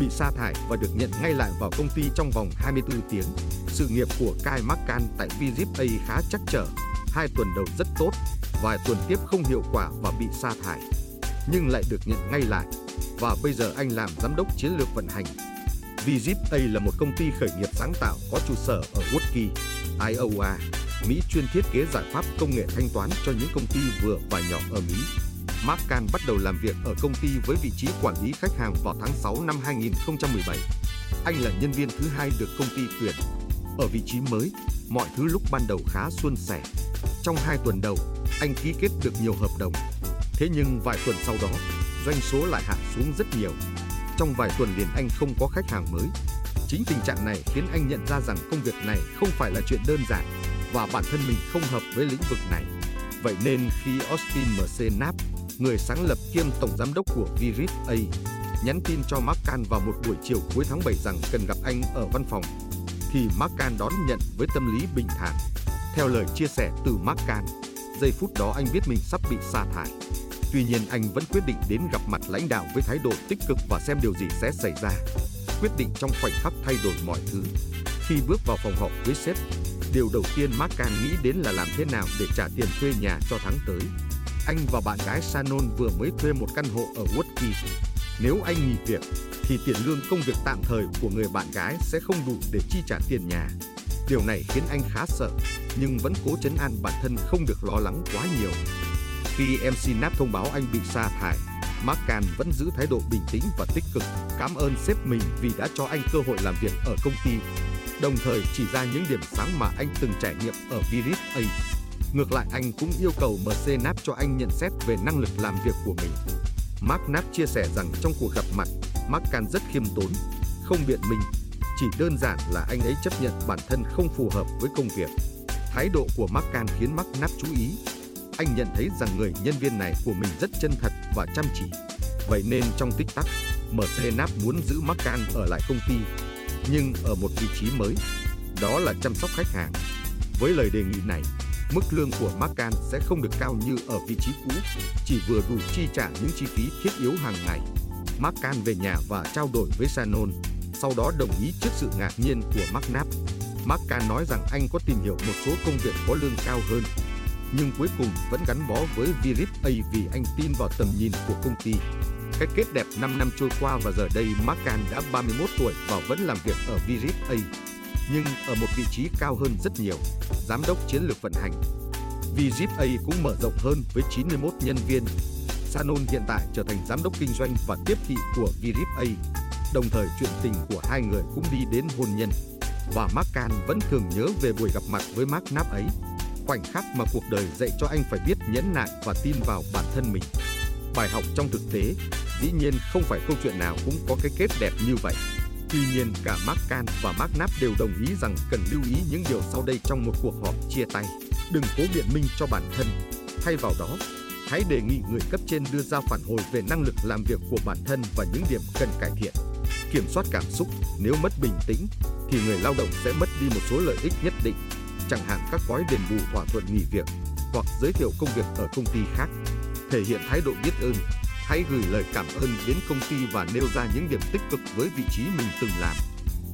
bị sa thải và được nhận ngay lại vào công ty trong vòng 24 tiếng. Sự nghiệp của Kai Makan tại Vizip A khá chắc trở. Hai tuần đầu rất tốt, vài tuần tiếp không hiệu quả và bị sa thải. Nhưng lại được nhận ngay lại. Và bây giờ anh làm giám đốc chiến lược vận hành. Vizip A là một công ty khởi nghiệp sáng tạo có trụ sở ở Woodkey, Iowa. Mỹ chuyên thiết kế giải pháp công nghệ thanh toán cho những công ty vừa và nhỏ ở Mỹ. Mark Can bắt đầu làm việc ở công ty với vị trí quản lý khách hàng vào tháng 6 năm 2017. Anh là nhân viên thứ hai được công ty tuyển. Ở vị trí mới, mọi thứ lúc ban đầu khá suôn sẻ. Trong hai tuần đầu, anh ký kết được nhiều hợp đồng. Thế nhưng vài tuần sau đó, doanh số lại hạ xuống rất nhiều. Trong vài tuần liền anh không có khách hàng mới. Chính tình trạng này khiến anh nhận ra rằng công việc này không phải là chuyện đơn giản và bản thân mình không hợp với lĩnh vực này. Vậy nên khi Austin MC Nap người sáng lập kiêm tổng giám đốc của Virit A, nhắn tin cho McCann vào một buổi chiều cuối tháng 7 rằng cần gặp anh ở văn phòng, thì McCann đón nhận với tâm lý bình thản. Theo lời chia sẻ từ McCann, giây phút đó anh biết mình sắp bị sa thải. Tuy nhiên anh vẫn quyết định đến gặp mặt lãnh đạo với thái độ tích cực và xem điều gì sẽ xảy ra. Quyết định trong khoảnh khắc thay đổi mọi thứ. Khi bước vào phòng họp với sếp, Điều đầu tiên Mark Can nghĩ đến là làm thế nào để trả tiền thuê nhà cho tháng tới. Anh và bạn gái Shannon vừa mới thuê một căn hộ ở Woodkey. Nếu anh nghỉ việc, thì tiền lương công việc tạm thời của người bạn gái sẽ không đủ để chi trả tiền nhà. Điều này khiến anh khá sợ, nhưng vẫn cố chấn an bản thân không được lo lắng quá nhiều. Khi MC Nap thông báo anh bị sa thải, Mark Can vẫn giữ thái độ bình tĩnh và tích cực, cảm ơn sếp mình vì đã cho anh cơ hội làm việc ở công ty đồng thời chỉ ra những điểm sáng mà anh từng trải nghiệm ở Viris A. Ngược lại anh cũng yêu cầu MC Nap cho anh nhận xét về năng lực làm việc của mình. Mark Nap chia sẻ rằng trong cuộc gặp mặt, Mark Can rất khiêm tốn, không biện minh, chỉ đơn giản là anh ấy chấp nhận bản thân không phù hợp với công việc. Thái độ của Mark Can khiến Mark Nap chú ý. Anh nhận thấy rằng người nhân viên này của mình rất chân thật và chăm chỉ. Vậy nên trong tích tắc, MC Nap muốn giữ Mark Can ở lại công ty nhưng ở một vị trí mới, đó là chăm sóc khách hàng. Với lời đề nghị này, mức lương của Macan sẽ không được cao như ở vị trí cũ, chỉ vừa đủ chi trả những chi phí thiết yếu hàng ngày. Macan về nhà và trao đổi với Shannon, sau đó đồng ý trước sự ngạc nhiên của McNabb. Macan nói rằng anh có tìm hiểu một số công việc có lương cao hơn, nhưng cuối cùng vẫn gắn bó với Virip A vì anh tin vào tầm nhìn của công ty. Cái kết đẹp 5 năm trôi qua và giờ đây Macan đã 31 tuổi và vẫn làm việc ở Virip A, nhưng ở một vị trí cao hơn rất nhiều, giám đốc chiến lược vận hành. Vzip A cũng mở rộng hơn với 91 nhân viên. Sanon hiện tại trở thành giám đốc kinh doanh và tiếp thị của Vzip A. Đồng thời chuyện tình của hai người cũng đi đến hôn nhân. Và Markan vẫn thường nhớ về buổi gặp mặt với Mark Nap ấy. Khoảnh khắc mà cuộc đời dạy cho anh phải biết nhẫn nại và tin vào bản thân mình. Bài học trong thực tế, dĩ nhiên không phải câu chuyện nào cũng có cái kết đẹp như vậy. Tuy nhiên, cả Mark Can và Mark Knapp đều đồng ý rằng cần lưu ý những điều sau đây trong một cuộc họp chia tay. Đừng cố biện minh cho bản thân. Thay vào đó, hãy đề nghị người cấp trên đưa ra phản hồi về năng lực làm việc của bản thân và những điểm cần cải thiện. Kiểm soát cảm xúc, nếu mất bình tĩnh, thì người lao động sẽ mất đi một số lợi ích nhất định, chẳng hạn các gói đền bù thỏa thuận nghỉ việc hoặc giới thiệu công việc ở công ty khác thể hiện thái độ biết ơn. Hãy gửi lời cảm ơn đến công ty và nêu ra những điểm tích cực với vị trí mình từng làm.